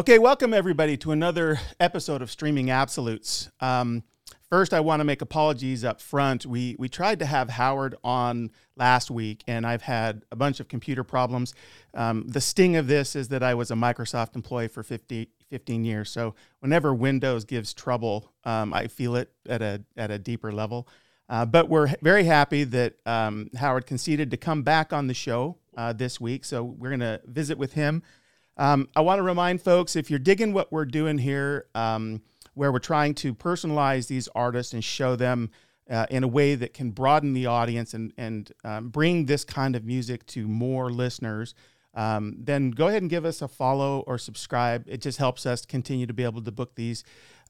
Okay, welcome everybody to another episode of Breaking Absolutes. Um, first, I want to make apologies up front. We we tried to have Howard on last week, and I've had a bunch of computer problems. Um, the sting of this is that I was a Microsoft employee for 50, 15 years, so whenever Windows gives trouble, um, I feel it at a at a deeper level. Uh, but we're very happy that um, Howard conceded to come back on the show uh, this week, so we're going to visit with him. Um, I want to remind folks if you're digging what we're doing here, um, where we're trying to personalize these artists and show them uh, in a way that can broaden the audience and, and um, bring this kind of music to more listeners, um, then go ahead and give us a follow or subscribe. It just helps us continue to be able to book these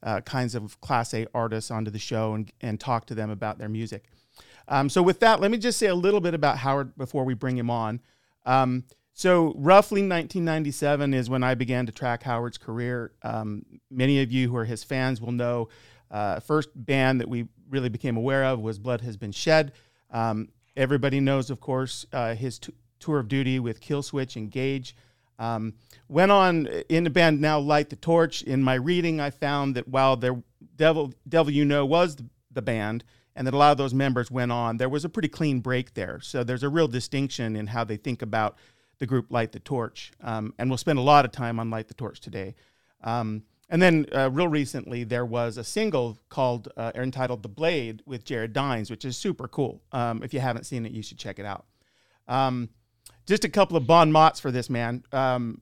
uh, kinds of Class A artists onto the show and, and talk to them about their music. Um, so, with that, let me just say a little bit about Howard before we bring him on. So, roughly 1997 is when I began to track Howard's career. Um, many of you who are his fans will know uh, first band that we really became aware of was Blood Has Been Shed. Um, everybody knows, of course, uh, his t- tour of duty with Killswitch Engage. Um, went on in the band now Light the Torch. In my reading, I found that while there Devil Devil You Know was the, the band, and that a lot of those members went on, there was a pretty clean break there. So there's a real distinction in how they think about the group Light the Torch. Um, and we'll spend a lot of time on Light the Torch today. Um, and then, uh, real recently, there was a single called uh, entitled "The Blade" with Jared Dines, which is super cool. Um, if you haven't seen it, you should check it out. Um, just a couple of bon mots for this man. Um,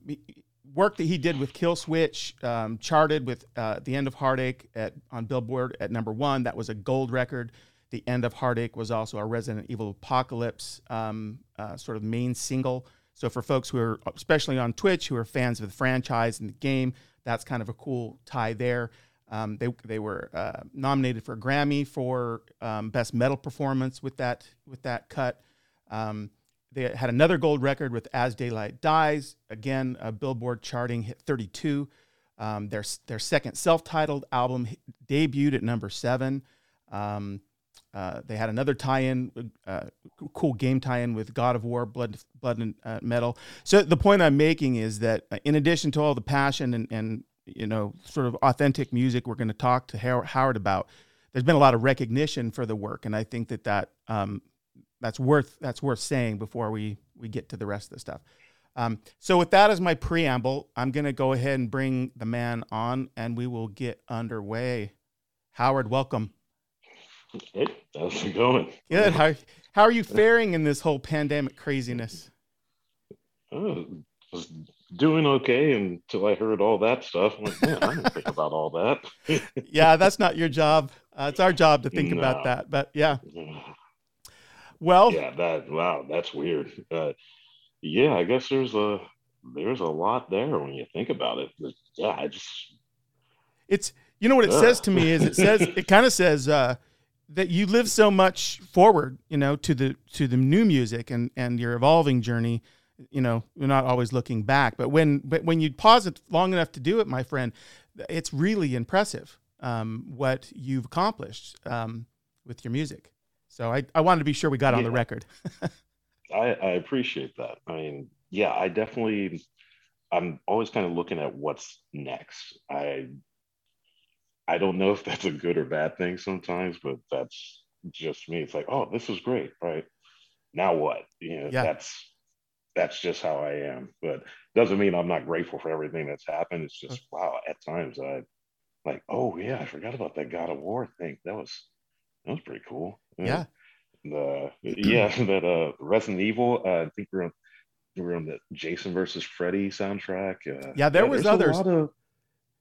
work that he did with Killswitch, um, charted with uh, "The End of Heartache" at, on Billboard at number one. That was a gold record. "The End of Heartache" was also a Resident Evil Apocalypse um, uh, sort of main single. So for folks who are, especially on Twitch, who are fans of the franchise and the game, that's kind of a cool tie there. Um, they they were uh, nominated for a Grammy for um, best metal performance with that with that cut. Um, they had another gold record with As Daylight Dies. Again, a Billboard charting hit 32. Um, their their second self-titled album debuted at number seven. Um, uh, they had another tie-in, uh, cool game tie-in with God of War, Blood, Blood and uh, Metal. So the point I'm making is that uh, in addition to all the passion and, and you know sort of authentic music we're going to talk to Howard about, there's been a lot of recognition for the work, and I think that that um, that's worth that's worth saying before we we get to the rest of the stuff. Um, so with that as my preamble, I'm going to go ahead and bring the man on, and we will get underway. Howard, welcome. Hey, how's it going? Good. How how are you faring in this whole pandemic craziness? Oh, was doing okay until I heard all that stuff. I'm like, man, I didn't think about all that. yeah, that's not your job. Uh, it's our job to think no. about that. But yeah. Well. Yeah. That. Wow. That's weird. Uh, yeah. I guess there's a there's a lot there when you think about it. But yeah. I just. It's you know what it uh. says to me is it says it kind of says. uh that you live so much forward, you know, to the to the new music and and your evolving journey. You know, you're not always looking back, but when but when you pause it long enough to do it, my friend, it's really impressive um, what you've accomplished um, with your music. So I I wanted to be sure we got yeah. on the record. I, I appreciate that. I mean, yeah, I definitely. I'm always kind of looking at what's next. I I don't know if that's a good or bad thing sometimes, but that's just me. It's like, oh, this is great, right? Now what? You know, yeah. that's that's just how I am. But doesn't mean I'm not grateful for everything that's happened. It's just wow. At times I like, oh yeah, I forgot about that God of War thing. That was that was pretty cool. Yeah. The yeah that uh Resident Evil. Uh, I think we're on we're on the Jason versus Freddy soundtrack. Uh, yeah, there yeah, was others. Of,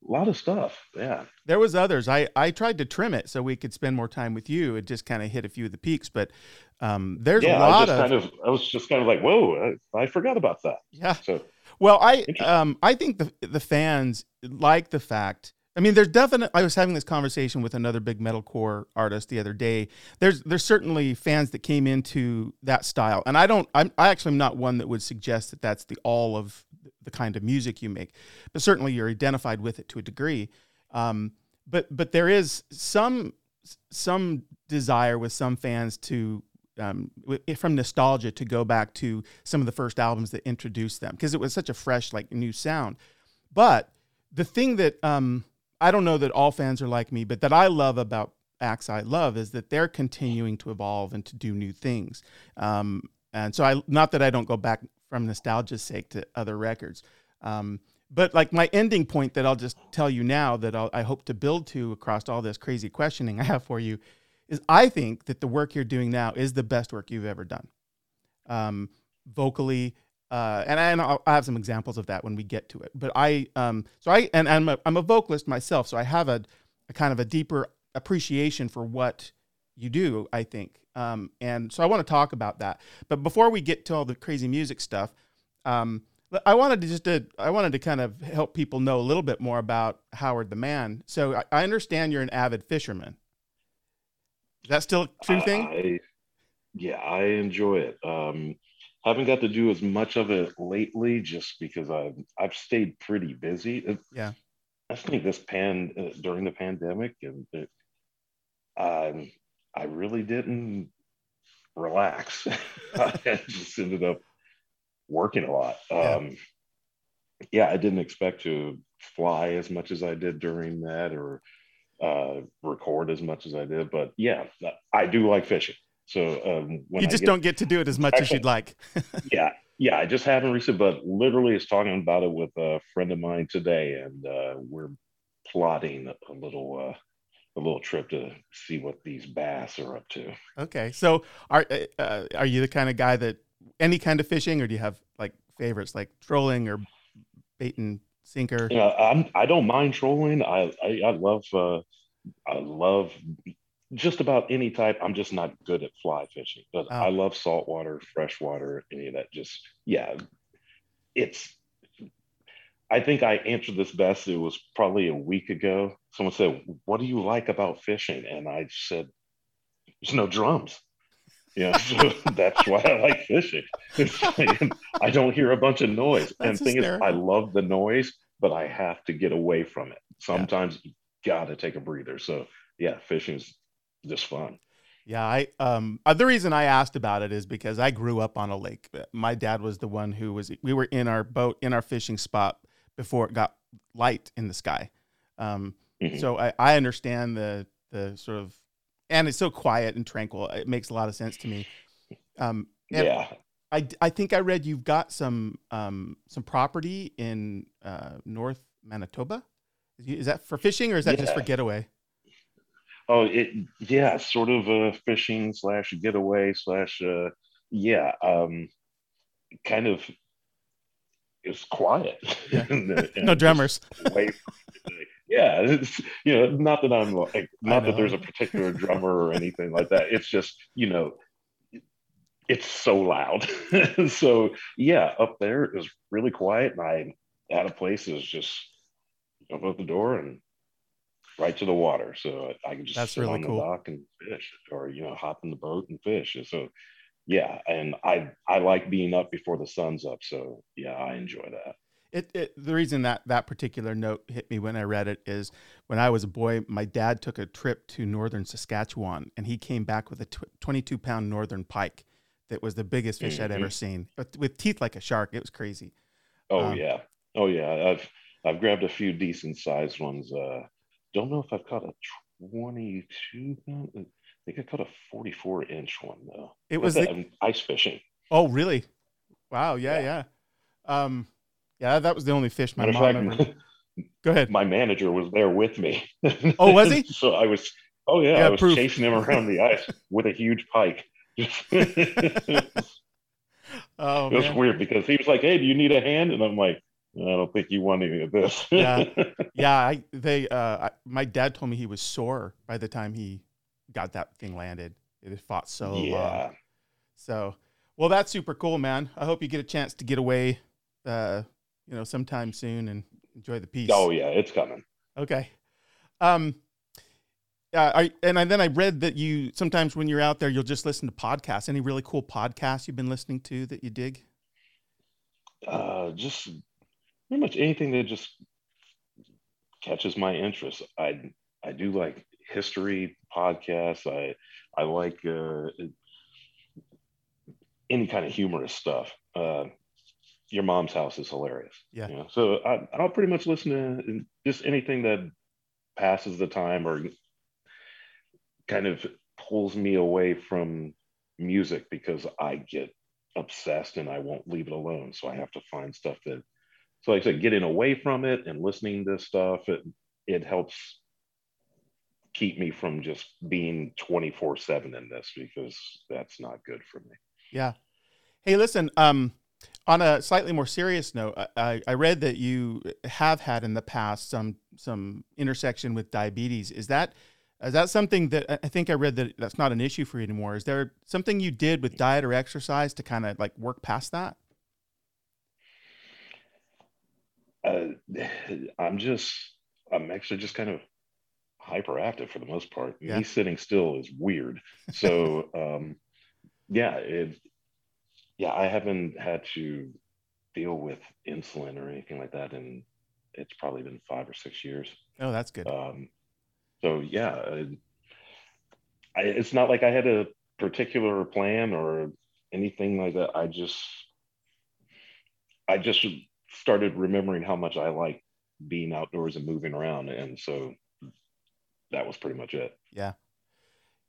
a lot of stuff. Yeah. There was others. I, I tried to trim it so we could spend more time with you. It just kind of hit a few of the peaks, but um, there's yeah, a lot I of, kind of. I was just kind of like, whoa, I, I forgot about that. Yeah. So, well, I um, I think the the fans like the fact. I mean, there's definitely. I was having this conversation with another big metalcore artist the other day. There's there's certainly fans that came into that style, and I don't. I'm I actually am not one that would suggest that that's the all of the kind of music you make, but certainly you're identified with it to a degree. Um, but but there is some some desire with some fans to um, from nostalgia to go back to some of the first albums that introduced them because it was such a fresh like new sound. But the thing that um, I don't know that all fans are like me, but that I love about acts I love is that they're continuing to evolve and to do new things. Um, and so I not that I don't go back from nostalgia's sake to other records. Um, but like my ending point that I'll just tell you now that I'll, i hope to build to across all this crazy questioning I have for you is I think that the work you're doing now is the best work you've ever done, um, vocally. Uh, and, I, and I'll, I have some examples of that when we get to it. But I, um, so I, and I'm a, I'm a vocalist myself, so I have a, a kind of a deeper appreciation for what you do, I think. Um, and so I want to talk about that. But before we get to all the crazy music stuff, um, I wanted to just to, I wanted to kind of help people know a little bit more about Howard the Man. So I, I understand you're an avid fisherman. Is that still a true thing? I, yeah, I enjoy it. Um, haven't got to do as much of it lately, just because I've I've stayed pretty busy. Yeah, I think this pan uh, during the pandemic, and it, um, I really didn't relax. I just ended up working a lot. Yeah. Um, yeah, I didn't expect to fly as much as I did during that, or uh, record as much as I did. But yeah, I do like fishing. So um, you just get, don't get to do it as much actually, as you'd like. yeah, yeah, I just haven't recently, but literally is talking about it with a friend of mine today, and uh, we're plotting a little uh, a little trip to see what these bass are up to. Okay, so are uh, are you the kind of guy that any kind of fishing, or do you have like favorites like trolling or bait and sinker? Yeah, I'm, I don't mind trolling. I I, I love uh, I love just about any type. I'm just not good at fly fishing, but oh. I love saltwater, freshwater, any of that. Just yeah, it's. I think I answered this best. It was probably a week ago. Someone said, "What do you like about fishing?" And I said, "There's no drums." Yeah, so that's why I like fishing. I don't hear a bunch of noise. That's and the thing hysterical. is, I love the noise, but I have to get away from it. Sometimes yeah. you got to take a breather. So yeah, fishing's just fun. Yeah, I um uh, the reason I asked about it is because I grew up on a lake. My dad was the one who was we were in our boat in our fishing spot before it got light in the sky. Um, mm-hmm. so I, I understand the the sort of and it's so quiet and tranquil. It makes a lot of sense to me. Um, yeah. I, I think I read you've got some um, some property in uh, North Manitoba. Is that for fishing or is that yeah. just for getaway? Oh, it yeah, sort of a fishing slash getaway slash uh, yeah, um, kind of. It's quiet. Yeah. and, and no drummers. yeah, it's, you know, not that I'm like, not that there's a particular drummer or anything like that. It's just you know, it's so loud. so yeah, up there is really quiet, and I at a place is just open up the door and right to the water. So I can just That's sit really on cool. the dock and fish, or you know, hop in the boat and fish. So yeah, and I I like being up before the sun's up. So yeah, I enjoy that. It, it, the reason that that particular note hit me when I read it is when I was a boy, my dad took a trip to northern Saskatchewan and he came back with a tw- 22 pound northern pike that was the biggest fish mm-hmm. I'd ever seen with teeth like a shark. It was crazy. Oh um, yeah, oh yeah. I've I've grabbed a few decent sized ones. Uh, don't know if I've caught a 22 pound. I think I caught a 44 inch one though. It was the, ice fishing. Oh, really? Wow. Yeah, yeah. Yeah. Um, yeah, that was the only fish my Matter mom fact, ever. Go ahead. My manager was there with me. Oh, was he? so I was. Oh yeah, yeah I was proof. chasing him around the ice with a huge pike. oh, it was man. weird because he was like, "Hey, do you need a hand?" And I'm like, I don't think you want any of this. yeah, yeah. I, they, uh, I, my dad told me he was sore by the time he got that thing landed. It had fought so yeah. long. So, well, that's super cool, man. I hope you get a chance to get away, uh, you know, sometime soon and enjoy the peace. Oh yeah, it's coming. Okay. Um. Uh, I, and I, then I read that you sometimes when you're out there, you'll just listen to podcasts. Any really cool podcasts you've been listening to that you dig? Uh, just pretty much anything that just catches my interest. I I do like history podcasts. I I like uh, any kind of humorous stuff. Uh, your mom's house is hilarious. Yeah. You know? So I, I'll pretty much listen to just anything that passes the time or kind of pulls me away from music because I get obsessed and I won't leave it alone. So I have to find stuff that, so like I said, getting away from it and listening to stuff, it, it helps keep me from just being 24 7 in this because that's not good for me. Yeah. Hey, listen, um, on a slightly more serious note, I, I read that you have had in the past some some intersection with diabetes. Is that is that something that I think I read that that's not an issue for you anymore? Is there something you did with diet or exercise to kind of like work past that? Uh, I'm just, I'm actually just kind of hyperactive for the most part. Yeah. Me sitting still is weird. So, um, yeah, it, yeah, I haven't had to deal with insulin or anything like that, and it's probably been five or six years. Oh, that's good. Um, so yeah, I, it's not like I had a particular plan or anything like that. I just, I just started remembering how much I like being outdoors and moving around, and so that was pretty much it. Yeah.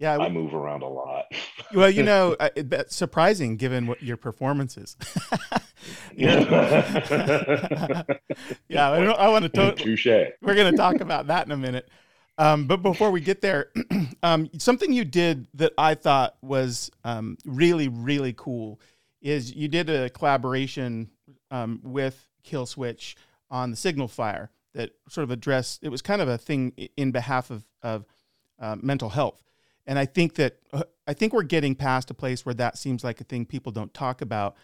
Yeah, I move around a lot. well, you know, that's surprising given what your performances. yeah, yeah. I, I want to. To- Touche. We're going to talk about that in a minute. Um, but before we get there, um, something you did that I thought was um, really, really cool is you did a collaboration um, with Killswitch on the Signal Fire that sort of addressed. It was kind of a thing in behalf of of uh, mental health, and I think that uh, I think we're getting past a place where that seems like a thing people don't talk about.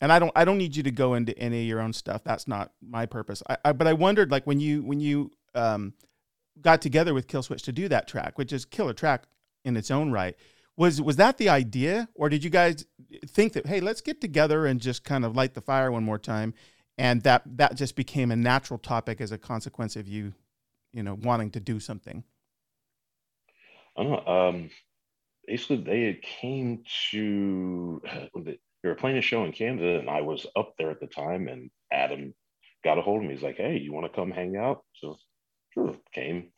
And I don't I don't need you to go into any of your own stuff. That's not my purpose. I, I but I wondered like when you when you um, got together with Killswitch to do that track, which is killer track in its own right. Was was that the idea, or did you guys think that hey, let's get together and just kind of light the fire one more time, and that that just became a natural topic as a consequence of you, you know, wanting to do something? Know. Um, basically, they came to they were playing a show in Canada, and I was up there at the time, and Adam got a hold of me. He's like, "Hey, you want to come hang out?" So sure, came,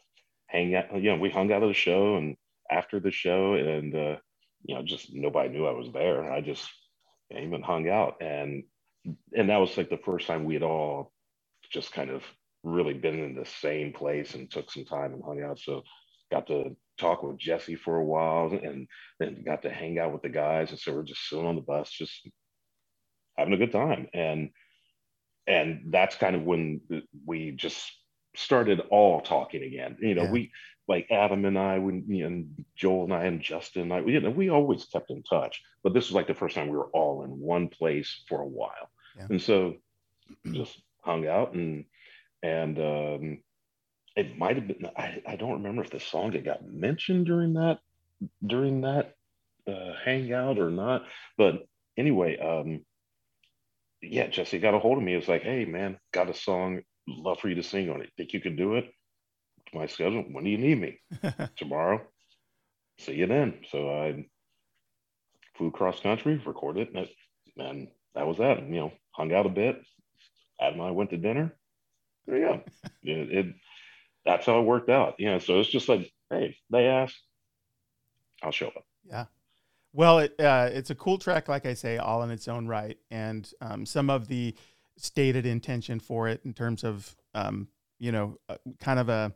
hang out. You know, we hung out at the show and after the show, and uh, you know, just nobody knew I was there. I just came and hung out, and and that was like the first time we had all just kind of really been in the same place and took some time and hung out. So got to talk with Jesse for a while and then got to hang out with the guys. And so we're just sitting on the bus, just having a good time. And and that's kind of when we just started all talking again. You know, yeah. we like Adam and I, when you know, Joel and I and Justin, and I, you know, we always kept in touch. But this was like the first time we were all in one place for a while, yeah. and so just hung out and and um, it might have been. I, I don't remember if the song that got mentioned during that during that uh, hangout or not. But anyway, um, yeah, Jesse got a hold of me. It was like, hey man, got a song love for you to sing on it. Think you can do it? My schedule. When do you need me? Tomorrow. See you then. So I flew cross country, recorded it, and that was that. You know, hung out a bit. Adam and I went to dinner. There you go. it, it, that's how it worked out. You know, so it's just like, hey, they asked, I'll show up. Yeah. Well, it, uh, it's a cool track, like I say, all in its own right, and um, some of the stated intention for it in terms of um, you know uh, kind of a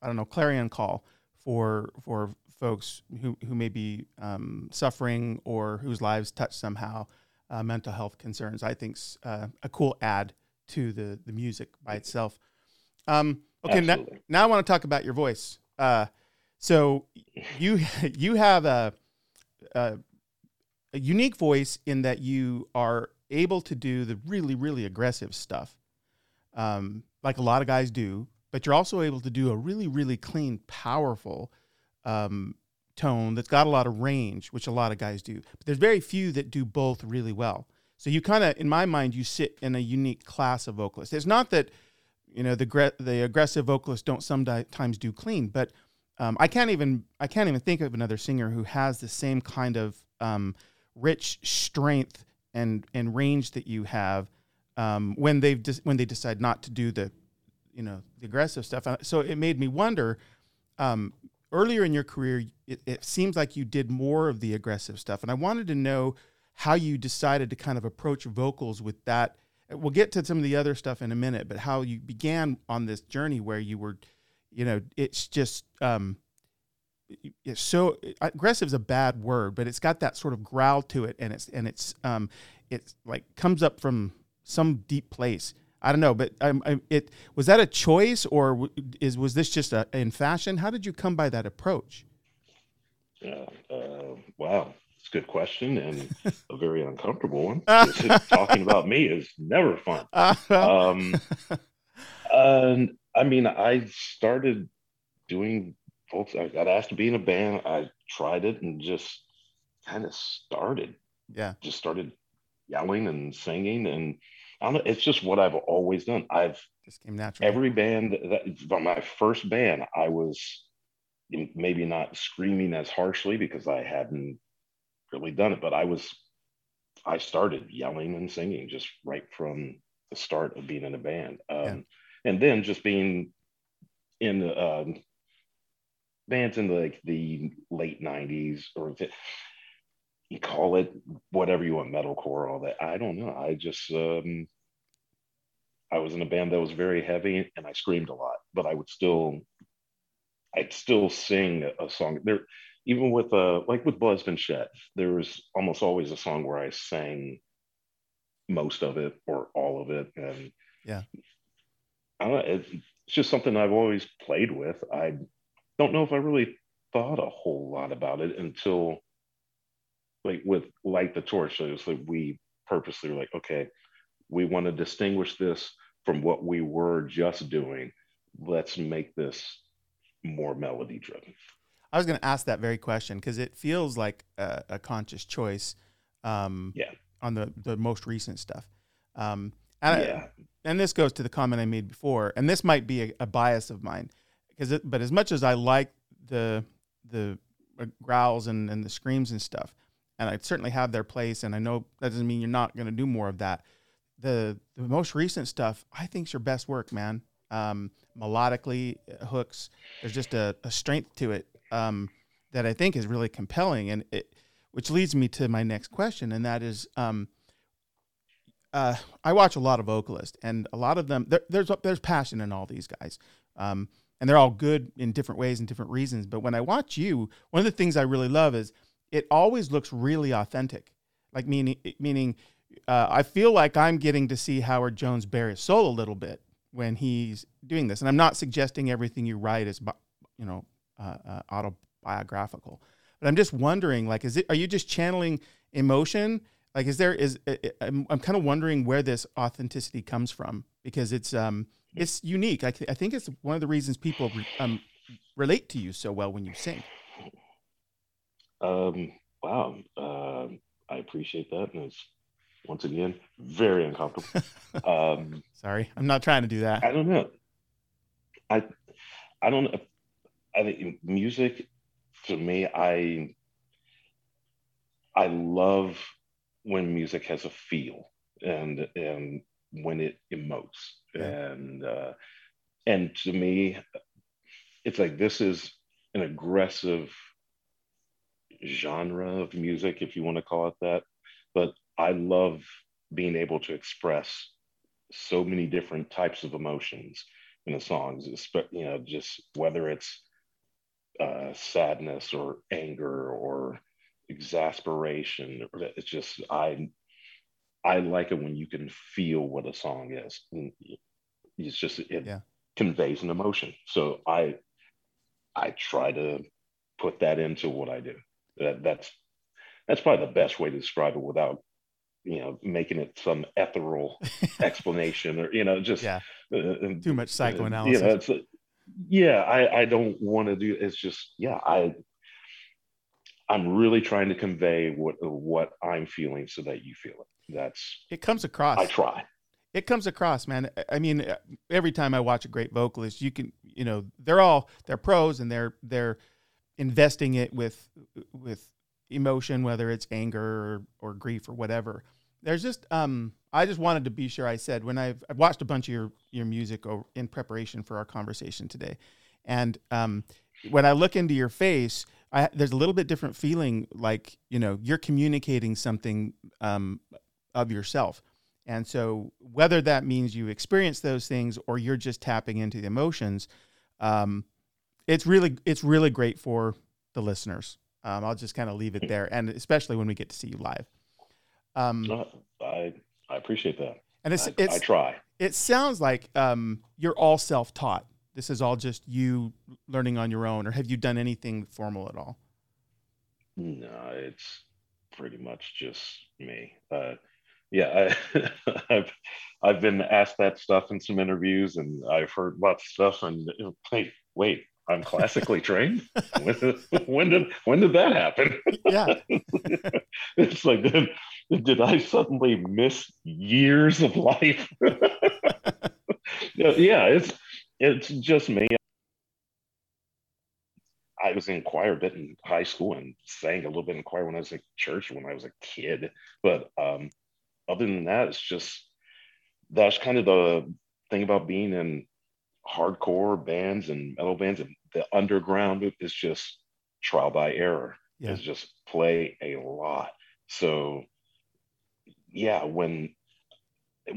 I don't know clarion call for for folks who who may be um, suffering or whose lives touch somehow uh, mental health concerns. I think uh, a cool add to the the music by itself. Um, okay, now, now I want to talk about your voice. Uh, so you you have a, a a unique voice in that you are able to do the really, really aggressive stuff, um, like a lot of guys do, but you're also able to do a really, really clean, powerful um, tone that's got a lot of range, which a lot of guys do. But there's very few that do both really well. So you kind of, in my mind, you sit in a unique class of vocalists. It's not that you know the the aggressive vocalists don't sometimes do clean, but um, I can't even I can't even think of another singer who has the same kind of um, rich strength and and range that you have um, when they've de- when they decide not to do the you know the aggressive stuff. Uh, So it made me wonder. Um, earlier in your career, it, it seems like you did more of the aggressive stuff, and I wanted to know how you decided to kind of approach vocals with that. We'll get to some of the other stuff in a minute, but how you began on this journey where you were, you know, it's just um, it's so aggressive is a bad word, but it's got that sort of growl to it, and it's and it's um, it's like comes up from some deep place. I don't know, but I, it was that a choice or is was this just a, in fashion? How did you come by that approach? Yeah. Uh, wow. It's a good question and a very uncomfortable one. Talking about me is never fun. Uh, Um, and I mean, I started doing folks. I got asked to be in a band. I tried it and just kind of started. yeah, Just started yelling and singing, and I don't know. It's just what I've always done. I've just came natural. every band that from my first band, I was maybe not screaming as harshly because I hadn't really done it, but I was. I started yelling and singing just right from the start of being in a band, um, Yeah. and then just being in um, bands in like the late '90s or the, you call it whatever you want, metalcore, all that. I don't know. I just um, I was in a band that was very heavy and I screamed a lot, but I would still, I'd still sing a song there, even with uh, like with Been there was almost always a song where I sang most of it or all of it. And Yeah. I don't know, it's just something I've always played with. I don't know if I really thought a whole lot about it until like with Light the Torch. So it's like we purposely were like, okay, we want to distinguish this from what we were just doing. Let's make this more melody driven. I was going to ask that very question because it feels like a, a conscious choice. Um, Yeah. On the the most recent stuff. Um, and I- yeah. and this goes to the comment I made before, and this might be a, a bias of mine, because but as much as I like the the uh, growls and, and the screams and stuff, and I certainly have their place, and I know that doesn't mean you're not going to do more of that. The the most recent stuff, I think, is your best work, man. Um, melodically, uh, hooks. There's just a, a strength to it um, that I think is really compelling, and it, which leads me to my next question, and that is. Um, uh, I watch a lot of vocalists, and a lot of them there, there's there's passion in all these guys, um, and they're all good in different ways and different reasons. But when I watch you, one of the things I really love is it always looks really authentic. Like meaning meaning, uh, I feel like I'm getting to see Howard Jones bare his soul a little bit when he's doing this, and I'm not suggesting everything you write is, you know, uh, uh, autobiographical. But I'm just wondering, like, is it are you just channeling emotion? Like, is there is I'm, I'm kind of wondering where this authenticity comes from because it's um it's unique. I, I think it's one of the reasons people um relate to you so well when you sing. Um, wow. Um, I appreciate that. And it's once again very uncomfortable. um, Sorry, I'm not trying to do that. I don't know. I I don't know. I think music to me, I I love when music has a feel and and when it emotes Yeah. and uh, and to me, it's like this is an aggressive genre of music, if you want to call it that. But I love being able to express so many different types of emotions in the songs, you know, just whether it's uh, sadness or anger or exasperation. It's just I I like it when you can feel what a song is. It's just it Yeah. conveys an emotion. So I I try to put that into what I do. That, that's that's probably the best way to describe it without you know making it some ethereal explanation or you know just Yeah, uh, too much uh, psychoanalysis. You know, it's, yeah, I, I don't want to do. It's just yeah, I I'm really trying to convey what what I'm feeling so that you feel it. That's it comes across. I try. it comes across, man. I- mean, uh, every time I watch a great vocalist, you can, you know, they're all they're pros and they're they're investing it with with emotion, whether it's anger or, or grief or whatever. There's just um I just wanted to be sure I said when I've, I've watched a bunch of your your music in preparation for our conversation today, and um, when I look into your face, I, there's a little bit different feeling. Like you know, you're communicating something um, of yourself, and so whether that means you experience those things or you're just tapping into the emotions, um, it's really it's really great for the listeners. Um, I'll just kind of leave it there, and especially when we get to see you live. Um, I I appreciate that. And it's, I, it's I try. It sounds like um, you're all self taught. This is all just you learning on your own, or have you done anything formal at all? No, it's pretty much just me. Uh, yeah, I, have I've been asked that stuff in some interviews, and I've heard lots of stuff. And wait, wait, I'm classically trained. When, when, did when did that happen? Yeah, it's like did, did I suddenly miss years of life? yeah, it's it's just me. I was in choir a bit in high school and sang a little bit in choir when I was in church when I was a kid. But um, other than that, it's just that's kind of the thing about being in hardcore bands and metal bands and the underground is just trial by error. Yeah. is just play a lot. So yeah when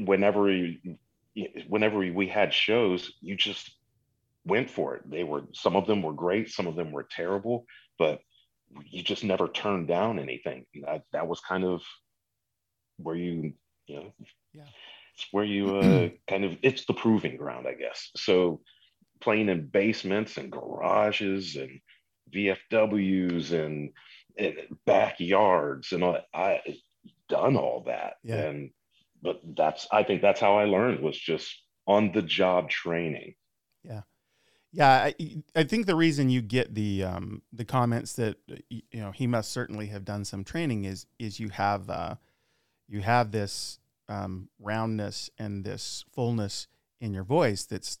whenever we, whenever we had shows you just went for it. They were some of them were great some of them were terrible but you just never turned down anything. That, that was kind of where you you know yeah it's where you uh, kind of it's the proving ground i guess. So playing in basements and garages and vfws and, and backyards and all that i done all that. Yeah. and but that's i think that's how i learned was just on the job training. Yeah. Yeah I, I think the reason you get the um the comments that you know he must certainly have done some training is is you have uh you have this um, roundness and this fullness in your voice that's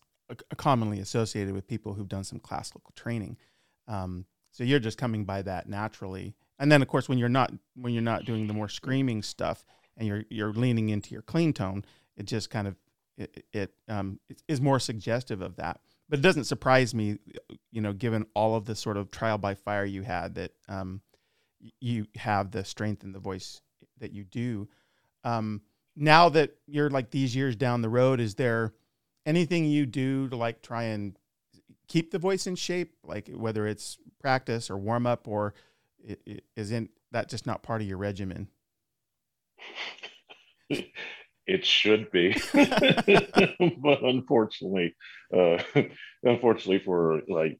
commonly associated with people who've done some classical training. Um, so you're just coming by that naturally. And then of course when you're not when you're not doing the more screaming stuff and you're you're leaning into your clean tone, it just kind of it, it um, is more suggestive of that. But it doesn't surprise me, you know, given all of the sort of trial by fire you had that um, you have the strength in the voice that you do. Um, now that you're like these years down the road, is there anything you do to like try and keep the voice in shape, like whether it's practice or warm up, or isn't that just not part of your regimen? it should be, but unfortunately, uh, unfortunately for like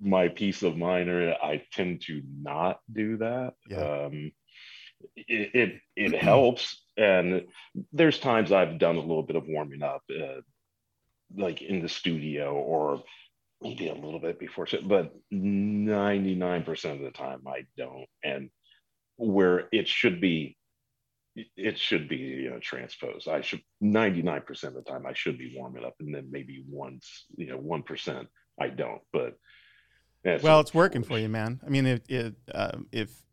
my peace of mind, I tend to not do that. Yeah. Um, it, it, it helps and there's times I've done a little bit of warming up, uh, like in the studio or maybe a little bit before, but 99% of the time I don't. And where it should be, it should be you know transposed. I should 99% of the time I should be warming up, and then maybe once you know one percent I don't. But well, it's working for you, man. I mean, if it, uh, if if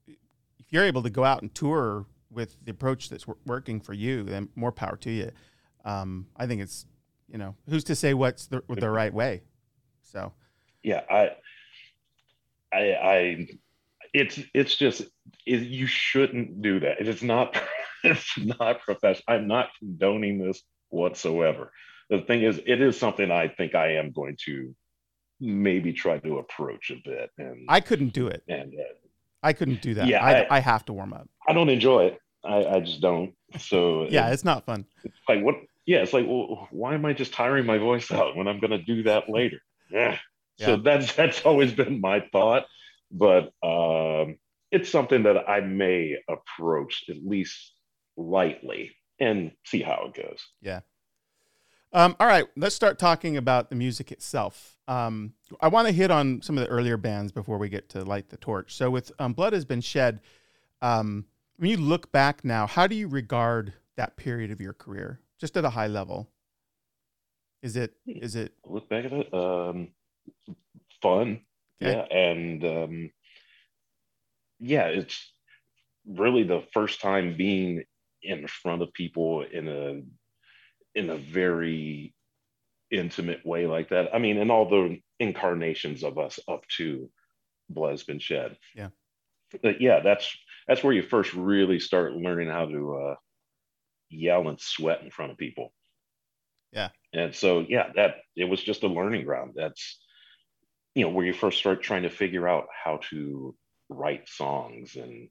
you're able to go out and tour with the approach that's working for you, then more power to you. Um, I think it's, you know, who's to say what's the, the right way? So, yeah, I, I, I, it's, it's just, it, you shouldn't do that. It is not, it's not professional. I'm not condoning this whatsoever. The thing is, it is something I think I am going to maybe try to approach a bit. And I couldn't do it. And uh, I couldn't do that. Yeah, I, I, I, have to warm up. I don't enjoy it. I, I just don't. So yeah, it, it's not fun. It's like what? Yeah, it's like, well, why am I just tiring my voice out when I'm going to do that later? Yeah. yeah. So that's that's always been my thought, but um, it's something that I may approach at least lightly and see how it goes. Yeah. Um, all right, let's start talking about the music itself. Um, I want to hit on some of the earlier bands before we get to light the torch. So, with um, Blood Has Been Shed, um, when you look back now, how do you regard that period of your career, just at a high level? Is it is it look back at it? Um, fun, okay. yeah, and um, yeah, it's really the first time being in front of people in a in a very intimate way like that. I mean, and all the incarnations of us up to blood has been shed. Yeah. But yeah, that's that's where you first really start learning how to uh, yell and sweat in front of people. Yeah. And so yeah, that it was just a learning ground. That's you know where you first start trying to figure out how to write songs and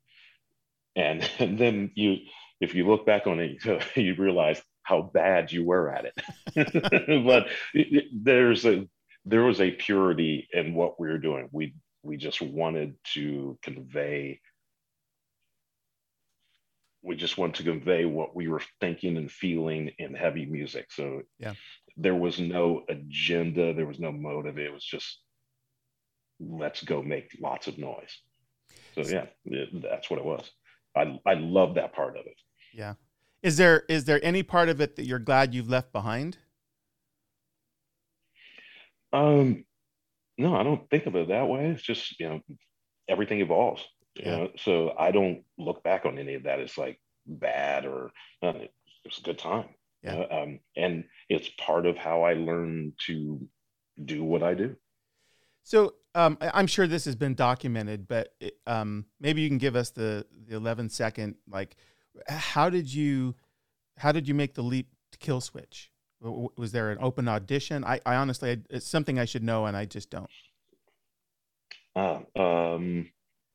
and and then you if you look back on it you realize how bad you were at it. But there's a there was a purity in what we were doing. We we just wanted to convey we just wanted to convey what we were thinking and feeling in heavy music. So yeah. there was no agenda there was no motive. It was just let's go make lots of noise. So yeah it, that's what it was. I i love that part of it. Yeah is there is there any part of it that you're glad you've left behind um no i don't think of it that way it's just you know everything evolves you yeah. know so i don't look back on any of that as like bad or uh, it was a good time yeah. Know? um, and it's part of how i learn to do what i do so um, i'm sure this has been documented but it, um, maybe you can give us the the 11 second like how did you how did you make the leap to Killswitch? was there an open audition i, I honestly it's something i should know and i just don't uh, um,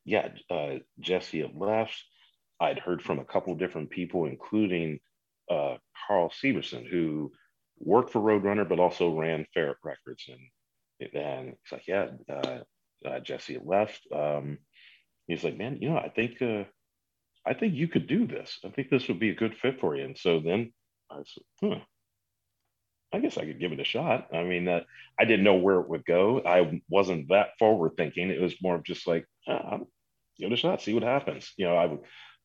yeah, uh, Jesse had left. I'd heard from a couple different people, including uh, Carl Severson, who worked for Roadrunner but also ran Ferret Records. And and it's like, yeah, uh, uh, Jesse left. Um, he's like, man, you know, I think uh, I think you could do this. I think this would be a good fit for you. And so then I said, huh, I guess I could give it a shot. I mean, uh, I didn't know where it would go. I wasn't that forward thinking. It was more of just like, ah, give it a shot, see what happens. You know, I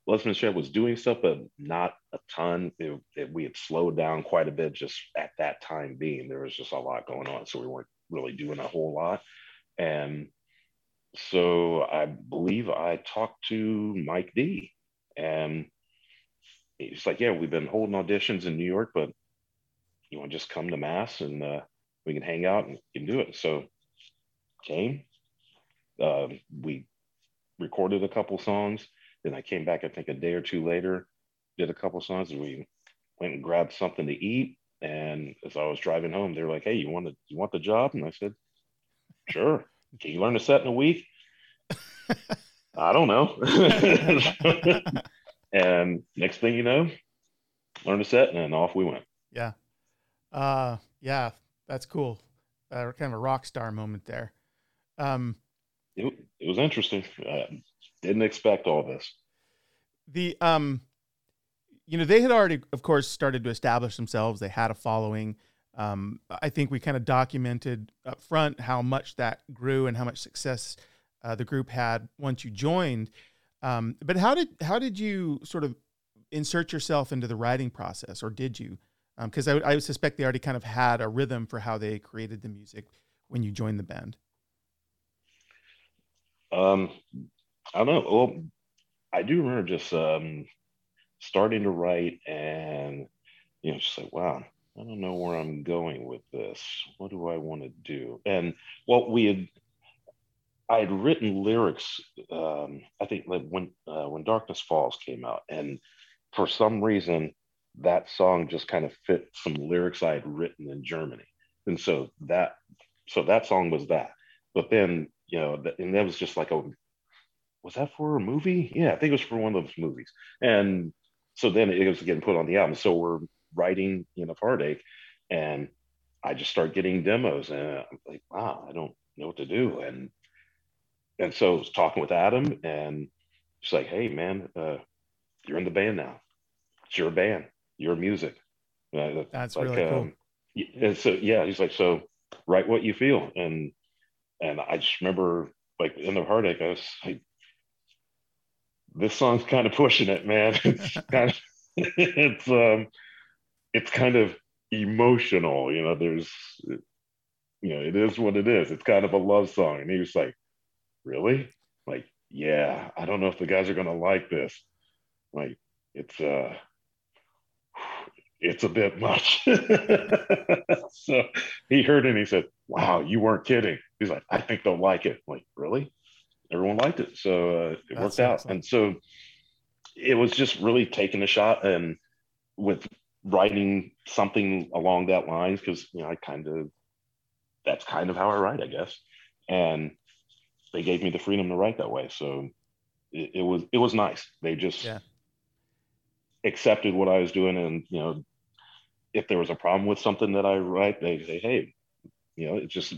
Lesbian Shed was doing stuff, but not a ton. It, it, we had slowed down quite a bit just at that time being. There was just a lot going on, so we weren't really doing a whole lot. And so I believe I talked to Mike D, and he's like, "Yeah, we've been holding auditions in New York, but you want to just come to mass and uh, we can hang out and can do it." So came. Uh, we recorded a couple songs. Then I came back, I think a day or two later, did a couple songs, and we went and grabbed something to eat. And as I was driving home, they were like, "Hey, you want the you want the job?" And I said, "Sure." Can you learn a set in a week? I don't know. and next thing you know, learn a set, and off we went. Yeah, uh, yeah, that's cool. Uh, kind of a rock star moment there. Um, it, it was interesting. I didn't expect all this. The um, you know, they had already, of course, started to establish themselves. They had a following. Um, I think we kind of documented up front how much that grew and how much success uh, the group had once you joined. Um, but how did how did you sort of insert yourself into the writing process, or did you? Because um, I, I suspect they already kind of had a rhythm for how they created the music when you joined the band. Um, I don't know. Well, I do remember just um, starting to write and you know, just like, wow, I don't know where I'm going with this. What do I want to do? And what we had I had written lyrics. Um, I think like when uh, when Darkness Falls came out, and for some reason that song just kind of fit some lyrics I had written in Germany, and so that so that song was that. But then you know, and that was just like a, was that for a movie? Yeah, I think it was for one of those movies. And so then it was getting put on the album. So we're writing, you know, Heartache, and I just start getting demos, and I'm like, wow, I don't know what to do. And and so I was talking with Adam, and she's like, hey, man, uh, you're in the band now. It's your band, your music. Uh, That's like, really cool. Um, and so yeah, he's like, so write what you feel, and and I just remember like in the heartache, I was like, this song's kind of pushing it, man. It's kind of it's um it's kind of emotional, you know, there's you know, it is what it is. It's kind of a love song. And he was like, Really? Like, yeah, I don't know if the guys are gonna like this. Like, it's uh it's a bit much. so he heard it and he said, Wow, you weren't kidding. He's like, I think they'll like it. I'm like, really? Everyone liked it. So uh, it That's worked out. And so it was just really taking a shot and with writing something along that lines, because, you know, I kind of, that's kind of how I write, I guess. And they gave me the freedom to write that way. So it, it was, it was nice. They just, yeah accepted what I was doing and you know if there was a problem with something that I write, they say, hey, you know, it's just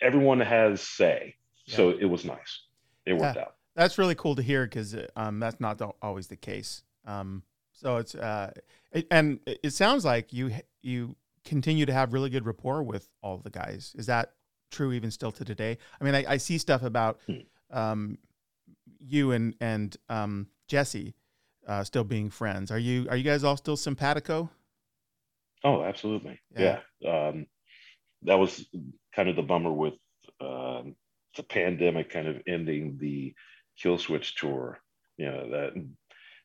everyone has say. Yeah. So it was nice. It worked yeah. out. That's really cool to hear because um, that's not always the case. Um, so it's uh, it, and it sounds like you you continue to have really good rapport with all the guys. Is that true even still to today? I mean, I, I see stuff about hmm. um, you and and um, Jesse uh, still being friends. Are you are you guys all still simpatico? Oh, absolutely. Yeah. yeah. Um, that was kind of the bummer with um, the pandemic kind of ending the Killswitch tour. You know, that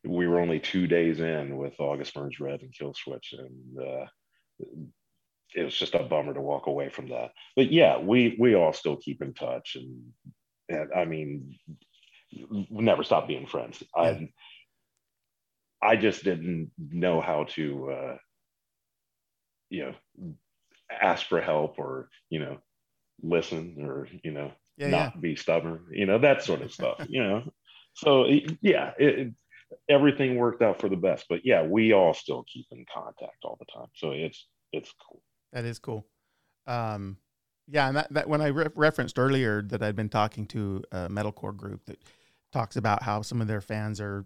we were only two days in with August Burns Red and Killswitch, and uh, it was just a bummer to walk away from that. But yeah, we we all still keep in touch, and and I mean, never stop being friends. Yeah. I I just didn't know how to uh, you know ask for help or you know listen or you know yeah, not yeah. be stubborn you know that sort of stuff you know so yeah it, everything worked out for the best but yeah we all still keep in contact all the time so it's it's cool that is cool um yeah and that, that when i re- referenced earlier that i'd been talking to a metalcore group that talks about how some of their fans are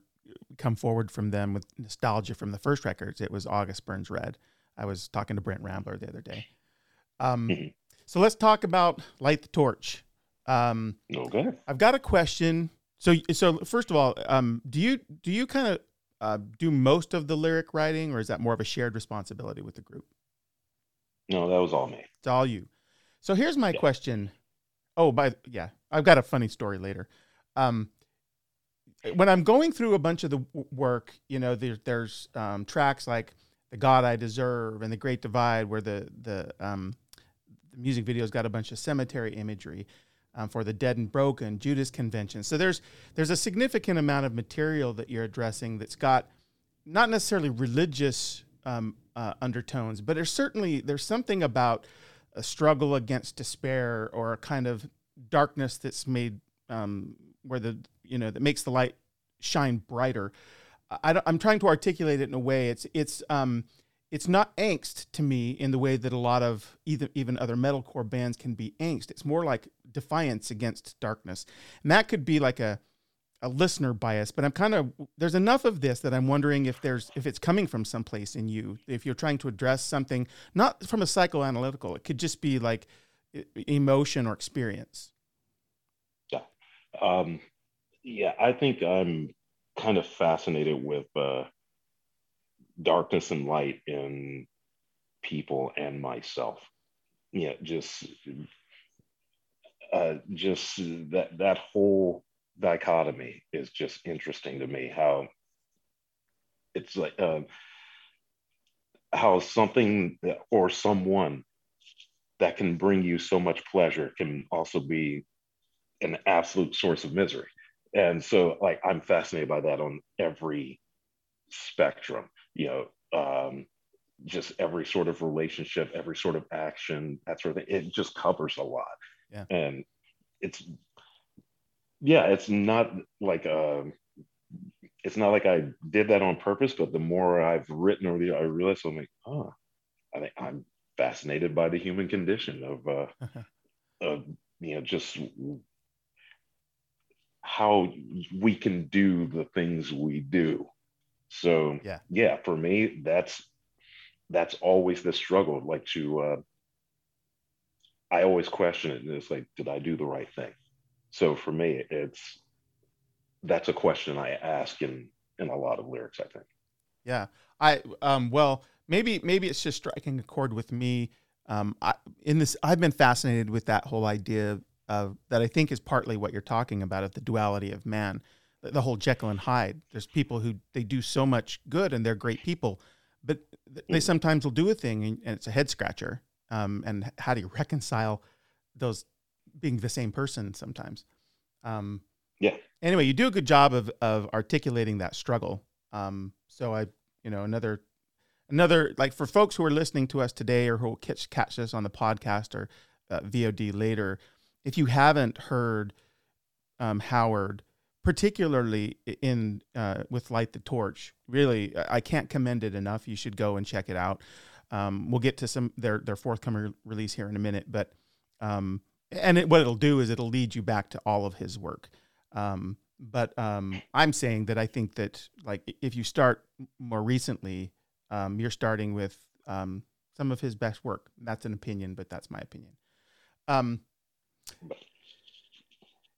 come forward from them with nostalgia from the first records it was august burns red I was talking to Brent Rambler the other day. Um, mm-hmm. so let's talk about Light the Torch. Um, okay. I've got a question. So, so first of all, um, do you do you kind of uh, do most of the lyric writing, or is that more of a shared responsibility with the group? No, that was all me. It's all you. So here's my yeah. question. Oh, by yeah, I've got a funny story later. Um, when I'm going through a bunch of the work, you know, there, there's um, tracks like the God I Deserve and the Great Divide, where the the, um, the music video's got a bunch of cemetery imagery um, for the Dead and Broken Judas Convention. So there's there's a significant amount of material that you're addressing that's got not necessarily religious um, uh, undertones, but there's certainly there's something about a struggle against despair or a kind of darkness that's made um, where the you know that makes the light shine brighter. I, am trying to articulate it in a way. It's it's um it's not angst to me in the way that a lot of either even other metalcore bands can be angst. It's more like defiance against darkness, and that could be like a a listener bias. But I'm kind of there's enough of this that I'm wondering if there's if it's coming from someplace in you. If you're trying to address something not from a psychoanalytical, it could just be like emotion or experience. Yeah, um, yeah. I think I'm kind of fascinated with uh, darkness and light in people and myself. Yeah, just uh, just that that whole dichotomy is just interesting to me. How it's like uh, how something or someone that can bring you so much pleasure can also be an absolute source of misery and so like i'm fascinated by that on every spectrum you know um, just every sort of relationship every sort of action that sort of thing it just covers a lot yeah. and it's yeah it's not like a um, it's not like i did that on purpose but the more i've written over the i realize i'm like oh i think i'm fascinated by the human condition of uh of you know just how we can do the things we do. So yeah, yeah, for me, that's that's always the struggle. Like to, uh, I always question it. And it's like, did I do the right thing? So for me, it's that's a question I ask in in a lot of lyrics. I think. Yeah, I um well maybe maybe it's just striking a chord with me. Um, I, in this, I've been fascinated with that whole idea of, that I think is partly what you're talking about of the duality of man, the, the whole Jekyll and Hyde. There's people who they do so much good and they're great people, but they sometimes will do a thing and, and it's a head scratcher. Um, and how do you reconcile those being the same person sometimes? Um, yeah. Anyway, you do a good job of of articulating that struggle. Um, so I, you know, another another like for folks who are listening to us today or who will catch catch this on the podcast or uh, VOD later, if you haven't heard um, Howard, particularly in uh, with Light the Torch, really I can't commend it enough. You should go and check it out. Um, we'll get to some their their forthcoming release here in a minute, but um, and it, what it'll do is it'll lead you back to all of his work. Um, but um, I'm saying that I think that like if you start more recently, um, you're starting with um, some of his best work. That's an opinion, but that's my opinion. Um,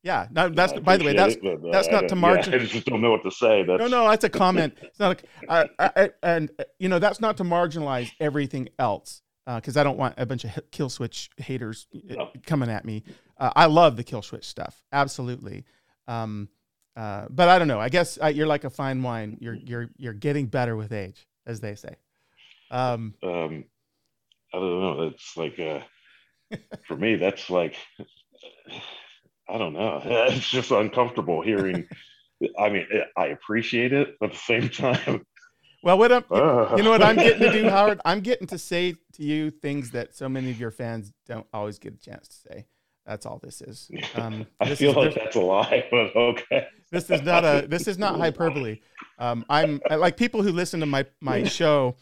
yeah, no, that's by the way, that's it, but, uh, that's not to margin. Yeah, I just don't know what to say. That's... No, no, that's a comment. it's not, a, I, I, and you know, that's not to marginalize everything else because uh, I don't want a bunch of Killswitch haters uh, no. coming at me. Uh, I love the Killswitch stuff, absolutely. Um, uh, but I don't know. I guess uh, you're like a fine wine. You're you're you're getting better with age, as they say. Um, um I don't know. It's like for me, that's like I don't know. It's just uncomfortable hearing. I mean, I appreciate it, but at the same time. Well, what I'm, uh. you know what I'm getting to do, Howard? I'm getting to say to you things that so many of your fans don't always get a chance to say. That's all this is. Um, I this feel is, like that's a lie, but okay. This is not a. This is not hyperbole. Um, I'm like people who listen to my my show.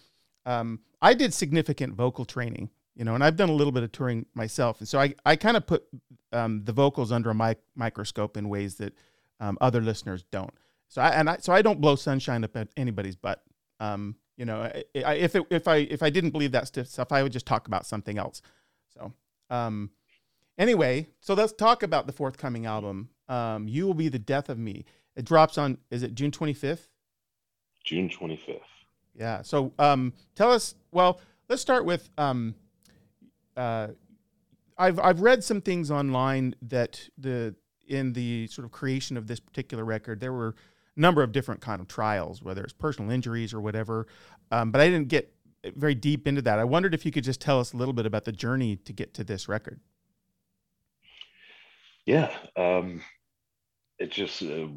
Um, I did significant vocal training you know, and I've done a little bit of touring myself, and so I I kind of put um, the vocals under a mic- microscope in ways that um, other listeners don't. So I and I so I don't blow sunshine up at anybody's butt. Um, you know, I, I, if it, if I if I didn't believe that stuff, I would just talk about something else. So, um, anyway, so let's talk about the forthcoming album. Um, you will be the death of me. It drops on is it June twenty fifth? June twenty fifth. Yeah. So, um, tell us. Well, let's start with um uh, I've I've read some things online that the in the sort of creation of this particular record there were number of different kind of trials, whether it's personal injuries or whatever. Um, but I didn't get very deep into that. I wondered if you could just tell us a little bit about the journey to get to this record. Yeah, um, it just uh,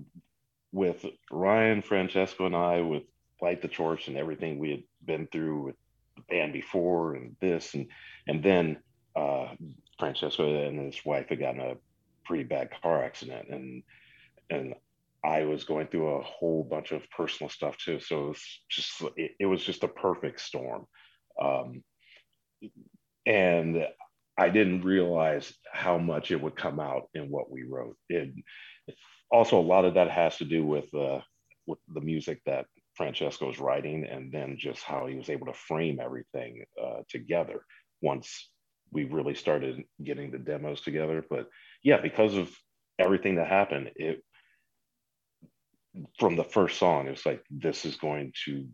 with Ryan, Francesco, and I with Light the Torch and everything we had been through with the band before and this and and then uh, Francesco and his wife had gotten a pretty bad car accident and and I was going through a whole bunch of personal stuff too. So it was just it, it was just a perfect storm. Um, and I didn't realize how much it would come out in what we wrote. It also a lot of that has to do with uh, with the music that Francesco's writing, and then just how he was able to frame everything uh, together once we really started getting the demos together. But yeah, because of everything that happened, it from the first song, it's like this is going to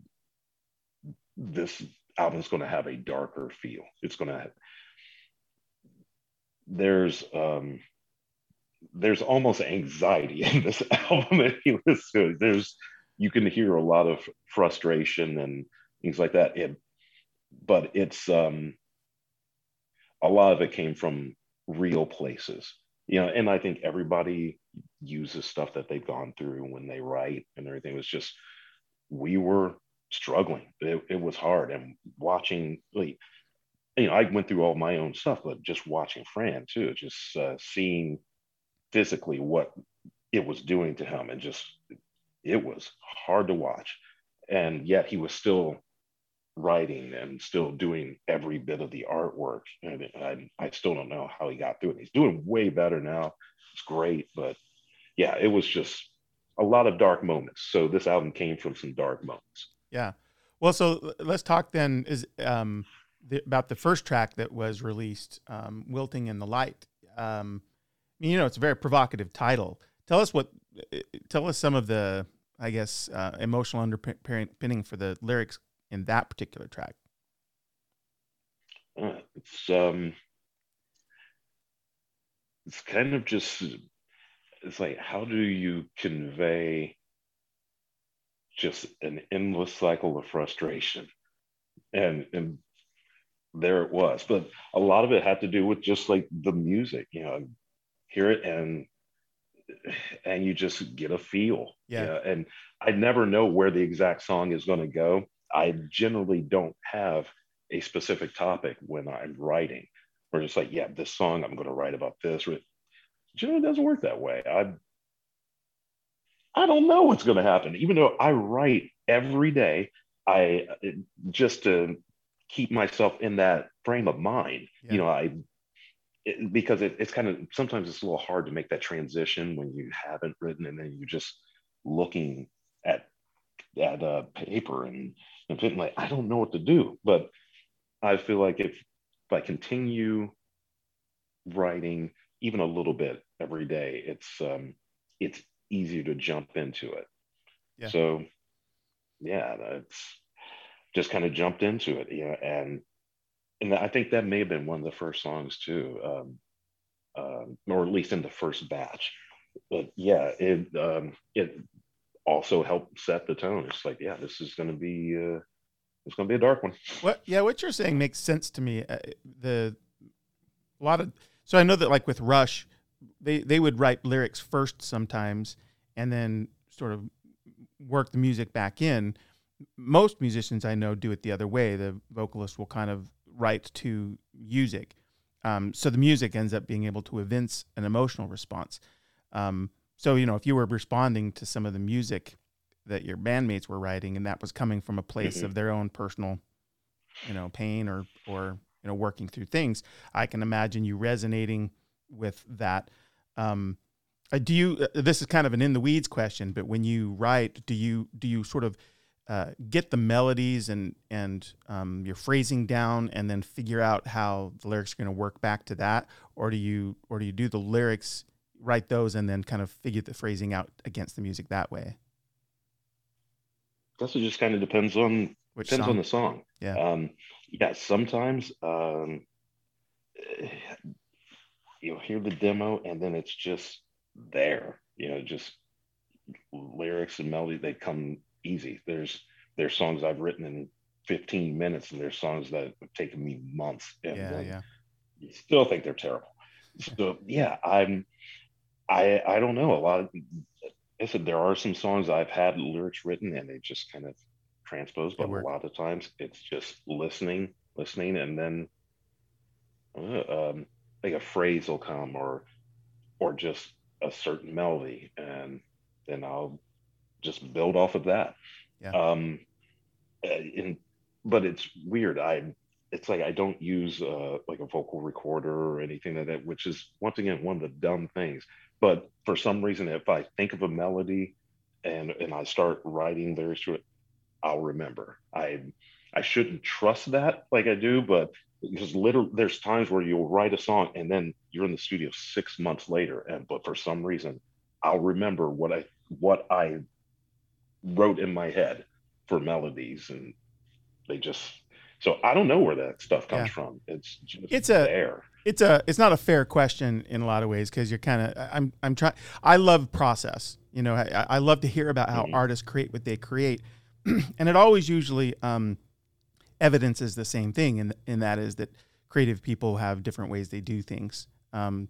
this album's going to have a darker feel. It's going to there's um there's almost anxiety in this album if you listen There's you can hear a lot of frustration and things like that. It, but it's um, a lot of it came from real places, you know. And I think everybody uses stuff that they've gone through when they write and everything. It was just we were struggling. It, it was hard, and watching like you know, I went through all my own stuff, but just watching Fran too, just uh, seeing physically what it was doing to him, and just it was hard to watch. And yet he was still writing and still doing every bit of the artwork. And I, I still don't know how he got through it. He's doing way better now. It's great. But yeah, it was just a lot of dark moments. So this album came from some dark moments. Yeah. Well, so let's talk then is um, the, about the first track that was released, um, "Wilting in the Light." Um, you know, it's a very provocative title. Tell us what tell us some of the, I guess, uh, emotional underpinning for the lyrics in that particular track. Uh, it's um, it's kind of just, it's like, how do you convey just an endless cycle of frustration? and and there it was. But a lot of it had to do with just like the music, you know, hear it and and you just get a feel. Yeah. You know? And I never know where the exact song is going to go. I generally don't have a specific topic when I'm writing. Or just like, yeah, this song I'm going to write about this. It generally doesn't work that way. I I don't know what's going to happen. Even though I write every day, I just to keep myself in that frame of mind. Yeah. You know, I it, because it, it's kind of sometimes it's a little hard to make that transition when you haven't written and then you're just looking at at uh, paper and and feeling like I don't know what to do. But I feel like if if I continue writing even a little bit every day, it's um, it's easier to jump into it. Yeah. So yeah, it's just kind of jumped into it, you know, and and I think that may have been one of the first songs too, um, um, or at least in the first batch. But yeah, it um, it also helped set the tone. It's like, yeah, this is going to be uh, it's going to be a dark one. What? Yeah, what you're saying makes sense to me. Uh, the a lot of so I know that like with Rush, they they would write lyrics first sometimes, and then sort of work the music back in. Most musicians I know do it the other way. The vocalist will kind of write to music, um, so the music ends up being able to evince an emotional response. Um, so you know, if you were responding to some of the music that your bandmates were writing, and that was coming from a place mm-hmm. of their own personal, you know, pain or or you know working through things, I can imagine you resonating with that. Um, uh, do you? Uh, this is kind of an in the weeds question, but when you write, do you do you sort of uh, get the melodies and and um, your phrasing down, and then figure out how the lyrics are going to work back to that, or do you or do you do the lyrics, write those, and then kind of figure the phrasing out against the music that way? Guess it just kind of depends on Which depends song? on the song. Yeah. Um, yeah. Sometimes um, you'll hear the demo, and then it's just there. You know, just lyrics and melody they come easy. There's there's songs I've written in 15 minutes, and there's songs that have taken me months. And yeah, yeah. Still think they're terrible. So yeah, I'm. I I don't know. A lot of I said there are some songs I've had lyrics written and they just kind of transpose, but a lot of times it's just listening, listening, and then uh, um, like a phrase will come or or just a certain melody and then I'll just build off of that. Yeah. Um, in, but it's weird. I, it's like I don't use uh, like a vocal recorder or anything like that, which is once again one of the dumb things. But for some reason, if I think of a melody and and I start writing lyrics to it, I'll remember. I I shouldn't trust that like I do, but because literally there's times where you'll write a song and then you're in the studio six months later and but for some reason i'll remember what i what i wrote in my head for melodies and they just so i don't know where that stuff comes yeah. from it's just it's a there. It's a it's not a fair question in a lot of ways because you're kind of i'm i'm trying i love process you know i, I love to hear about how mm-hmm. artists create what they create and it always usually um evidence is the same thing, and and that is that creative people have different ways they do things. Um,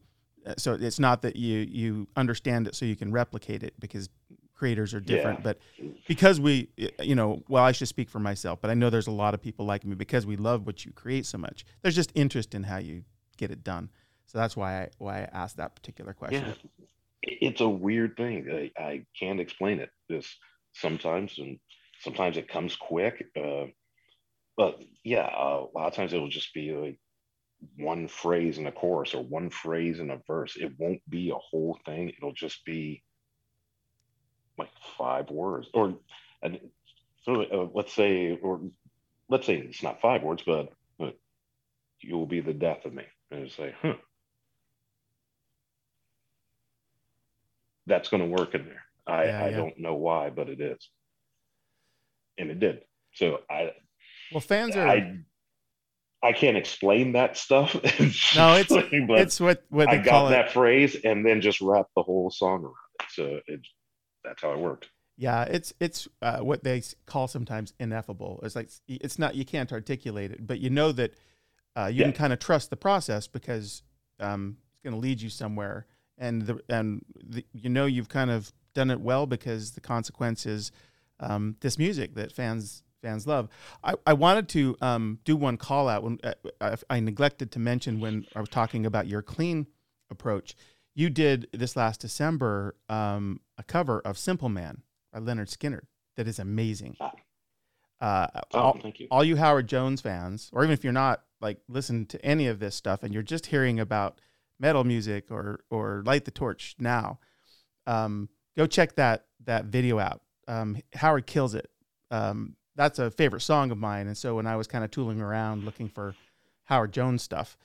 so it's not that you you understand it so you can replicate it because creators are different. Yeah. But because we, you know, well, I should speak for myself, but I know there's a lot of people like me because we love what you create so much. There's just interest in how you get it done. So that's why I why I asked that particular question. Yeah. It's a weird thing. I, I can't explain it. This sometimes and sometimes it comes quick. Uh, but yeah, a lot of times it will just be like one phrase in a chorus or one phrase in a verse. It won't be a whole thing. It'll just be like five words or and so uh, let's say or let's say it's not five words, but, but you will be the death of me. And it's like, huh. That's going to work in there. I, yeah, I don't know why, but it is. And it did. So I well, fans are. I, I can't explain that stuff. no, it's it's what what I got that phrase and then just wrap the whole song around it. So it, that's how it worked. Yeah, it's it's uh, what they call sometimes ineffable. It's like it's not you can't articulate it, but you know that uh, you yeah. can kind of trust the process because um, it's going to lead you somewhere, and the and the, you know you've kind of done it well because the consequence is um, this music that fans fans love. I, I wanted to um, do one call out when uh, I, I neglected to mention when I was talking about your clean approach. You did this last December um, a cover of Simple Man by Lynyrd Skynyrd that is amazing. Ah. Uh, oh, all, thank you. All you Howard Jones fans, or even if you're not like listen to any of this stuff and you're just hearing about metal music or or light the torch now, um, go check that that video out. Um, Howard kills it. Um, that's a favorite song of mine, and so when I was kind of tooling around looking for Howard Jones stuff,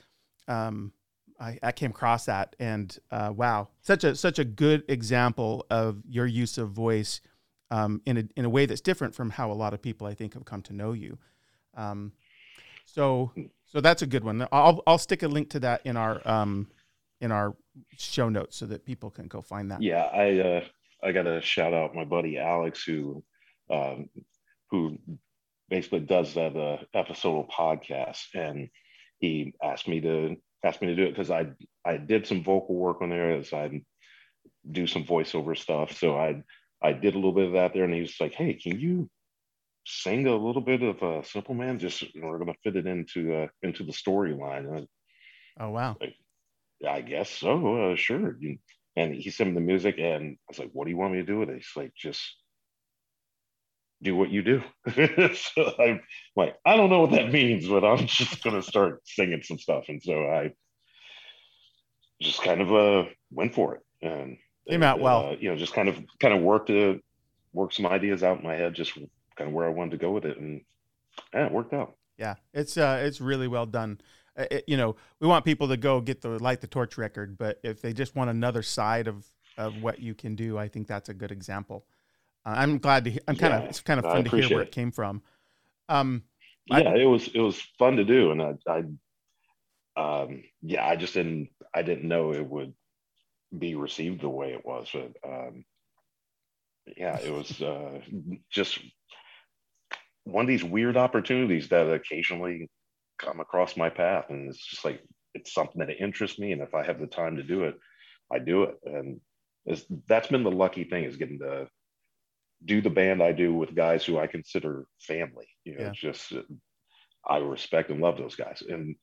um, I, I, came across that, and uh, wow, such a such a good example of your use of voice um, in a in a way that's different from how a lot of people I think have come to know you. Um, so so that's a good one. I'll I'll stick a link to that in our um, in our show notes so that people can go find that. Yeah, I uh, I got to shout out my buddy Alex who um, who basically does that uh, episode podcast, and he asked me to asked me to do it because I I did some vocal work on there as I do some voiceover stuff. So I I did a little bit of that there, and he was like, "Hey, can you sing a little bit of uh, Simple Man? Just we're gonna fit it into uh, into the storyline." Oh wow! Like, I guess so. Uh, sure. And he sent me the music, and I was like, "What do you want me to do with it?" He's like, "Just do what you do." so I'm like, "I don't know what that means, but I'm just gonna start singing some stuff." And so I just kind of uh, went for it, and came out well. Uh, you know, just kind of kind of worked to work some ideas out in my head, just kind of where I wanted to go with it, and yeah, it worked out. Yeah, it's uh, it's really well done. It, you know, we want people to go get the light the torch record, but if they just want another side of of what you can do, I think that's a good example. Uh, I'm glad to. Hear, I'm kind of. it's kind of fun to hear where it, it came from. Um, yeah, I, it was it was fun to do, and I, I, um, yeah, I just didn't I didn't know it would be received the way it was, but um, yeah, it was uh, just one of these weird opportunities that occasionally come across my path and it's just like it's something that interests me and if i have the time to do it i do it and that's been the lucky thing is getting to do the band i do with guys who i consider family you know yeah. just i respect and love those guys and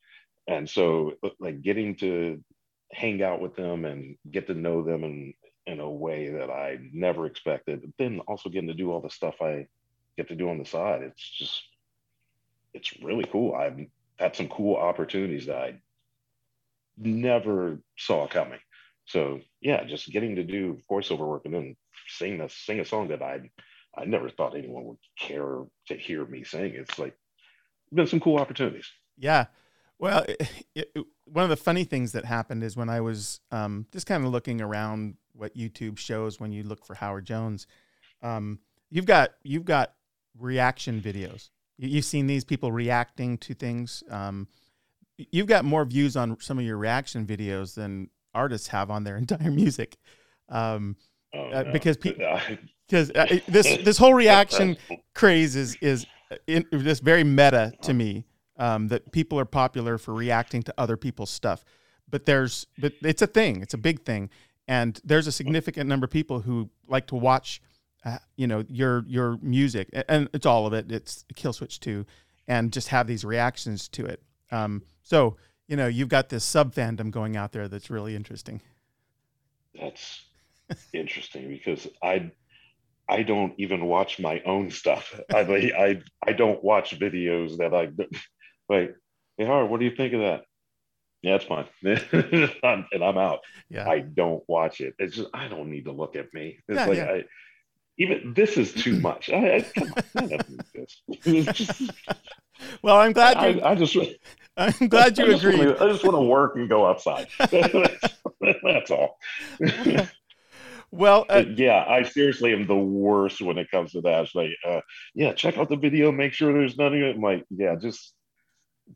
and so like getting to hang out with them and get to know them and in a way that i never expected But then also getting to do all the stuff i get to do on the side it's just it's really cool i've had some cool opportunities that I never saw coming. So yeah, just getting to do voiceover work and then sing a sing a song that I I never thought anyone would care to hear me sing. It's like been some cool opportunities. Yeah. Well, it, it, one of the funny things that happened is when I was um, just kind of looking around what YouTube shows when you look for Howard Jones, um, you've got you've got reaction videos You've seen these people reacting to things. Um, you've got more views on some of your reaction videos than artists have on their entire music, um, oh, uh, no. because because uh, this this whole reaction craze is is in, this very meta to me. Um, that people are popular for reacting to other people's stuff, but there's but it's a thing. It's a big thing, and there's a significant number of people who like to watch uh, you know your your music and it's all of it it's Killswitch too and just have these reactions to it um, so you know you've got this sub fandom going out there that's really interesting that's interesting because i i don't even watch my own stuff i i i don't watch videos that i like hey Howard, what do you think of that yeah, it's fine. and I'm out. Yeah. I don't watch it. It's just I don't need to look at me. It's yeah, like yeah. I even this is too much. I, I come on, I this. well, I'm glad you. I, I just. I'm glad you I agree. I just want to work and go outside. That's all. well, uh, yeah, I seriously am the worst when it comes to that. It's like, uh, yeah, check out the video, make sure there's none of it. I'm like, yeah, just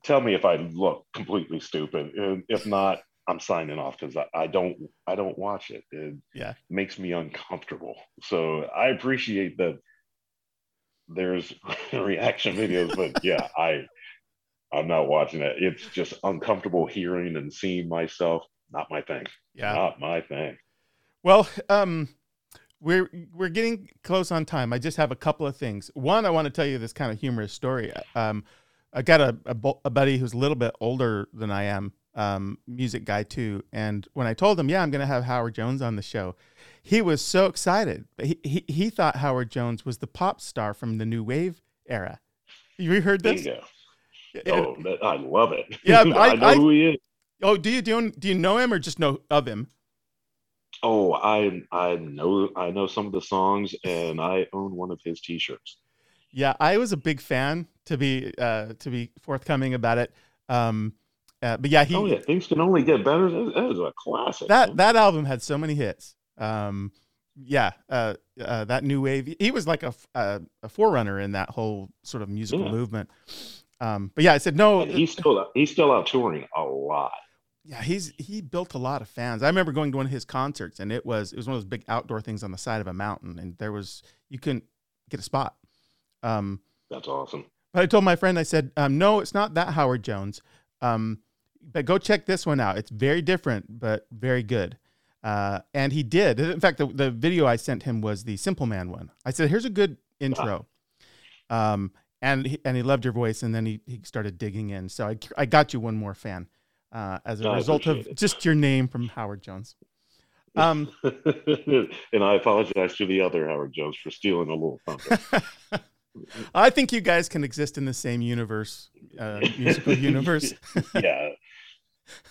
tell me if I look completely stupid. And If not, I'm signing off because I, I don't I don't watch it. It Yeah. makes me uncomfortable. So I appreciate that there's reaction videos, but yeah, I I'm not watching it. It's just uncomfortable hearing and seeing myself. Not my thing. Yeah. Not my thing. Well, um, we're we're getting close on time. I just have a couple of things. One, I want to tell you this kind of humorous story. Um, I got a, a, a buddy who's a little bit older than I am, um, music guy too. And when I told him, yeah, I'm going to have Howard Jones on the show, he was so excited. He, he he thought Howard Jones was the pop star from the new wave era. You heard this? you go. Yeah. Oh, I love it. Yeah, I, I- know I- who he is. Oh, do you do you, do you know him or just know of him? Oh, I I know I know some of the songs, and I own one of his T-shirts. Yeah, I was a big fan to be uh, to be forthcoming about it. Um, uh, but yeah, he oh yeah, things can only get better. That, is a classic. that that album had so many hits. Um, yeah, uh, uh, that new wave. He was like a a forerunner in that whole sort of musical Yeah. movement. Um, but yeah, I said no. and he's still he's still out touring a lot. Yeah, he's he built a lot of fans. I remember going to one of his concerts, and it was it was one of those big outdoor things on the side of a mountain, and there was you couldn't get a spot. Um, That's awesome. But I told my friend, I said, um, no, it's not that Howard Jones. Um, but go check this one out. It's very different, but very good. Uh, and he did. In fact, the, the video I sent him was the Simple Man one. I said, here's a good intro. Um, and he, and he loved your voice, and then he, he started digging in. So I, I got you one more fan uh, as a I result of it. just your name from Howard Jones. Um, and I apologize to the other Howard Jones for stealing a little thunder. I think you guys can exist in the same universe, uh, musical universe. yeah.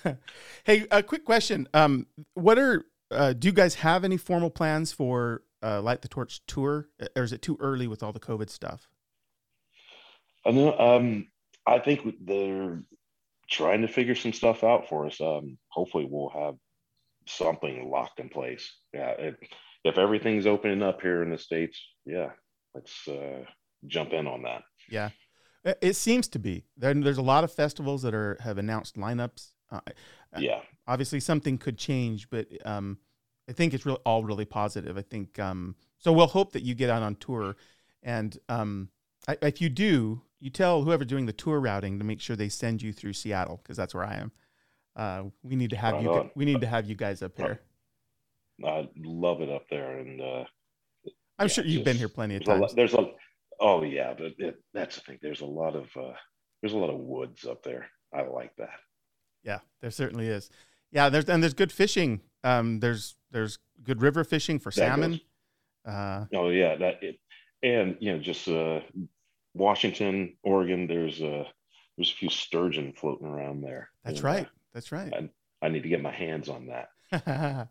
Hey, a quick question. Um, what are uh, do you guys have any formal plans for uh, Light the Torch tour, or is it too early with all the COVID stuff? I know. Um, I think they're trying to figure some stuff out for us. Um, hopefully, we'll have something locked in place. Yeah. If, if everything's opening up here in the states, yeah, let's uh, jump in on that. Yeah, It- it seems to be. There, there's a lot of festivals that are have announced lineups. Uh, Yeah. obviously, something could change, but um, I think it's really all really positive. I think um, so. We'll hope that you get out on tour, and um, I, if you do, you tell whoever doing the tour routing to make sure they send you through Seattle because that's where I am. Uh, we need to have Right you. on. We need to have you guys up here. I love it up there. And uh, I'm Yeah, sure you've been here plenty of there's a, times. lot, there's a, oh, yeah, but it, that's the thing. There's a lot of, uh, there's a lot of woods up there. I like that. Yeah, there certainly is. Yeah, there's and there's good fishing. Um, there's there's good river fishing for That salmon. Uh, Oh yeah, that it, and you know, just uh, Washington, Oregon. There's uh, there's a few sturgeon floating around there. that's And, uh, right. That's right. I need to get my hands on that.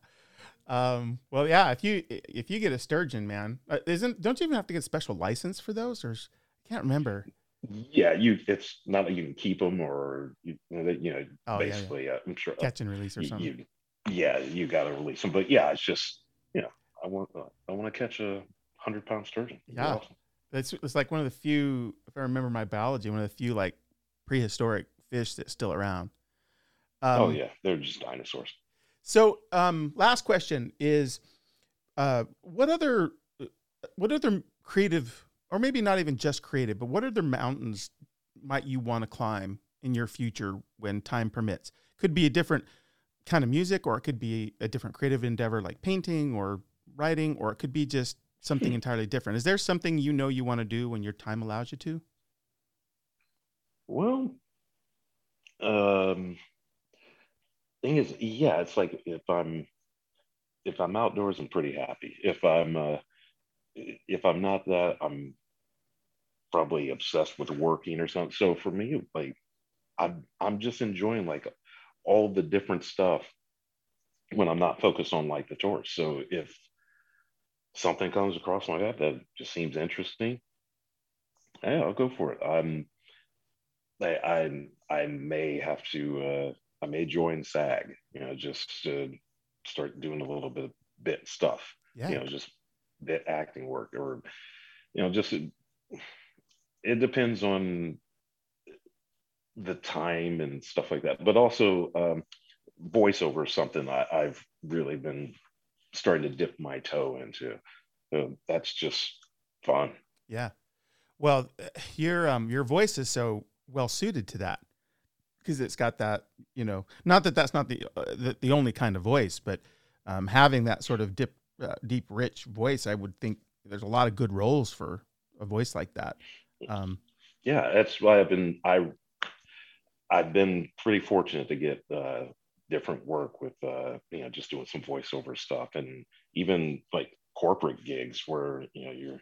um, well, yeah. If you if you get a sturgeon, man, uh, isn't don't you even have to get a special license for those? Or I can't remember. Yeah, you. It's not that you can keep them or you, you know, you know Oh, yeah, yeah. basically. Uh, I'm sure. Catch and release or you, something. you- yeah, you got to release them. But yeah, it's just you know, I want uh, I want to catch a hundred pound sturgeon. Yeah. awesome. It's it's like one of the few, if I remember my biology, one of the few like prehistoric fish that's still around. Um, oh yeah, they're just dinosaurs. So, um, last question is, uh, what other, what other creative, or maybe not even just creative, but what other mountains might you want to climb in your future when time permits? Could be a different kind of music, or it could be a different creative endeavor like painting or writing, or it could be just something Hmm. entirely different. Is there something you know you want to do when your time allows you to? Well, um, thing is, yeah, it's like if I'm if I'm outdoors, I'm pretty happy. If I'm uh, if I'm not that, I'm probably obsessed with working or something. So for me, like I'm I'm just enjoying like all the different stuff when I'm not focused on Light the Torch. So if something comes across my path that just seems interesting, yeah, I'll go for it. I'm I I, I may have to uh, I may join SAG, you know, just to start doing a little bit bit stuff, Yeah. you know, just bit acting work or you know, just it depends on the time and stuff like that. But also um, voiceover is something I, I've really been starting to dip my toe into. That's just fun. Yeah. Well, your um your voice is so well suited to that because it's got that you know not that that's not the uh, the, the only kind of voice, but um, having that sort of dip uh, deep rich voice, I would think there's a lot of good roles for a voice like that. Um, yeah, that's why I've been I I've been pretty fortunate to get uh, different work with uh, you know just doing some voiceover stuff and even like corporate gigs where you know you're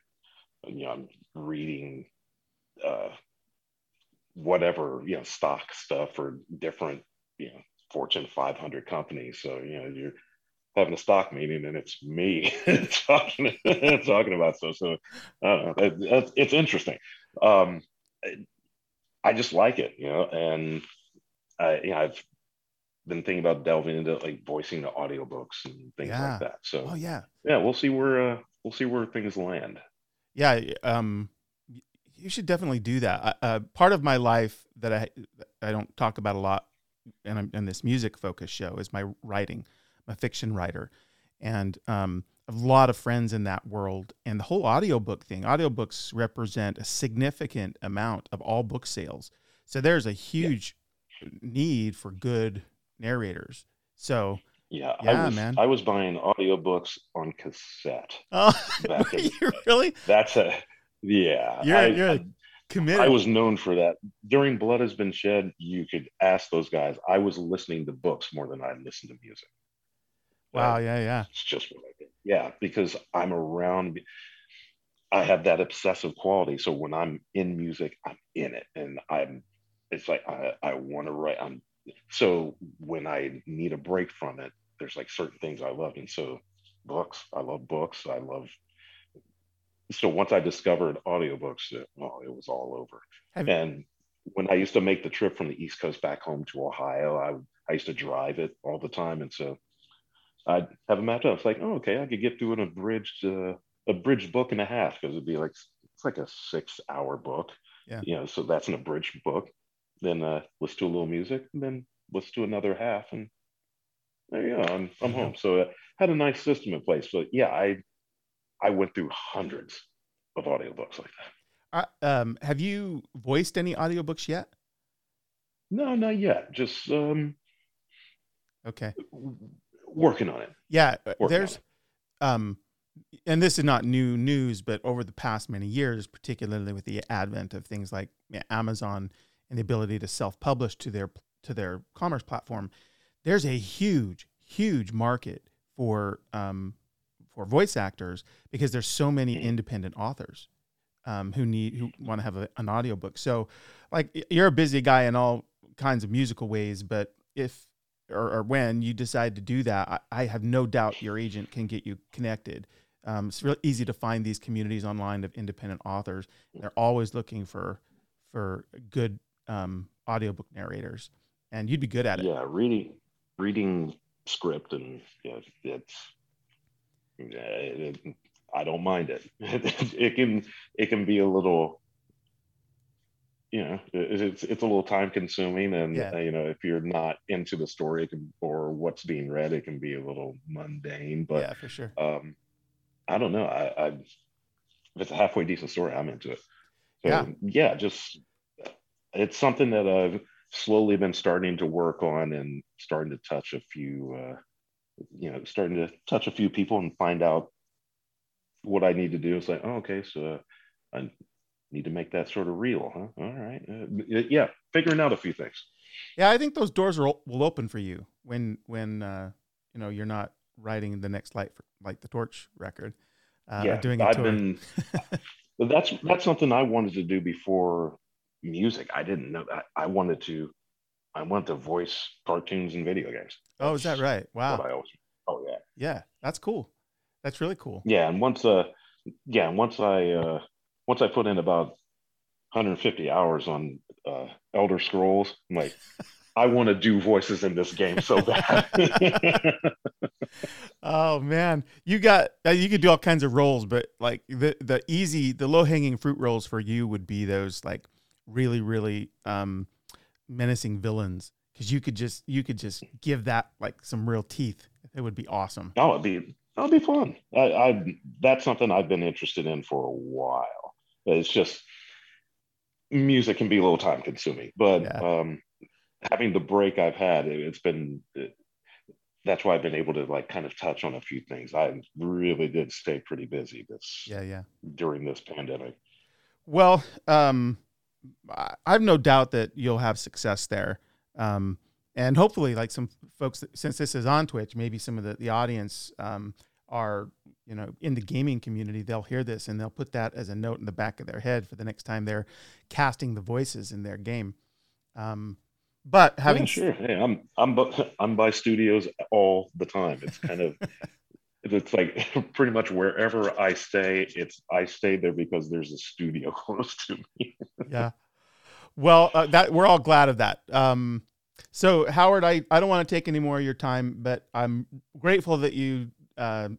you know I'm reading uh, whatever you know stock stuff for different you know Fortune 500 companies. So you know you're having a stock meeting and it's me talking talking about stuff. So I don't know. It, it's interesting. Um, I just like it, you know, and I, you know, I've been thinking about delving into like voicing the audiobooks and things Yeah. like that. So oh yeah, yeah, we'll see where uh, we'll see where things land. yeah. Um, you should definitely do that. Uh, part of my life that I I don't talk about a lot, and I'm in this music focus show is my writing. I'm a fiction writer, and um, a lot of friends in that world. And the whole audiobook thing, audiobooks represent a significant amount of all book sales. So there's a huge need for good narrators. So, Yeah, Yeah, I was man. I was buying audiobooks on cassette. oh, you really? That's a yeah. You're I, you're I- committed. I was known for that. During Blood Has Been Shed, you could ask those guys. I was listening to books more than I listened to music. Wow. Yeah. Yeah. It's just what I did. Yeah, because I'm around. I have that obsessive quality. So when I'm in music, I'm in it, and I'm. It's like I, I want to write. I'm so when I need a break from it, there's like certain things I love, and so books. I love books. I love. So once I discovered audiobooks, it, oh, it was all over. Have- and when I used to make the trip from the East Coast back home to Ohio, I I used to drive it all the time, and so I'd have them mapped out. It's like, oh, okay, I could get through an abridged, uh, abridged book and a half because it'd be like it's like a six-hour book. Yeah. You know, so that's an abridged book. Then uh, let's do a little music, and then let's do another half, and there you go. I'm I'm home. So uh, had a nice system in place. But yeah, I I went through hundreds of audiobooks like that. Uh, um, have you voiced any audiobooks yet? No, not yet. Just um, Okay. Working on it. Yeah. Working There's, um, and this is not new news, but over the past many years, particularly with the advent of things like Amazon and the ability to self-publish to their to their commerce platform, there's a huge, huge market for um, for voice actors because there's so many Mhm. independent authors um, who need who want to have a, an audiobook. So, like, you're a busy guy in all kinds of musical ways, but if or, or when you decide to do that, I, I have no doubt your agent can get you connected. Um, it's real easy to find these communities online of independent authors. They're always looking for for good um, audiobook narrators, and you'd be good at it. yeah reading reading script and know, it's yeah, it- i don't mind it it can it can be a little you know it, it's it's a little time consuming and Yeah. uh, you know if you're not into the story can, or what's being read it can be a little mundane but yeah, for sure. um i don't know i i if it's a halfway decent story i'm into it so Yeah. yeah just it's something that i've slowly been starting to work on and starting to touch a few uh you know starting to touch a few people and find out what i need to do it's like oh, okay so i need to make that sort of real huh all right uh, yeah figuring out a few things Yeah, I think those doors will will open for you when when uh, you know you're not writing the next light for like the torch record. Uh, yeah doing a i've tour. been that's that's something i wanted to do before music i didn't know that i wanted to i wanted to voice cartoons and video games oh, is that right? Wow. always oh yeah Yeah, that's cool. That's really cool. yeah and once uh yeah and once i uh once i put in about 150 hours on uh elder scrolls i'm like i want to do voices in this game so bad Oh man, you got uh, you could do all kinds of roles, but like the the easy, the low hanging fruit roles for you would be those like really really um, menacing villains because you could just you could just give that like some real teeth. It would be awesome. Oh, it'd be that would be fun. I, I that's something I've been interested in for a while. It's just music can be a little time consuming, but yeah. um, having the break I've had, it, has been. It, that's why I've been able to like kind of touch on a few things. I really did stay pretty busy this yeah yeah during this pandemic. Well, um, I have no doubt that you'll have success there. Um, and hopefully like some folks that, since this is on twitch maybe some of the, the audience um, are you know in the gaming community they'll hear this and they'll put that as a note in the back of their head for the next time they're casting the voices in their game. Um, but having yeah, sure. Hey, i'm i'm i'm by studios all the time. It's kind of it's like pretty much wherever i stay it's i stay there because there's a studio close to me. Yeah. Well, uh, that we're all glad of that. Um, so Howard, I, I don't want to take any more of your time, but I'm grateful that you uh,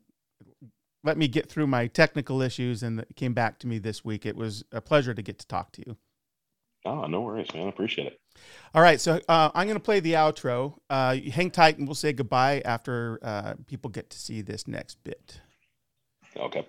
let me get through my technical issues and came back to me this week. It was a pleasure to get to talk to you. Oh, no worries, man. I appreciate it. All right, so uh, I'm going to play the outro. Uh, hang tight, and we'll say goodbye after uh, people get to see this next bit. Okay.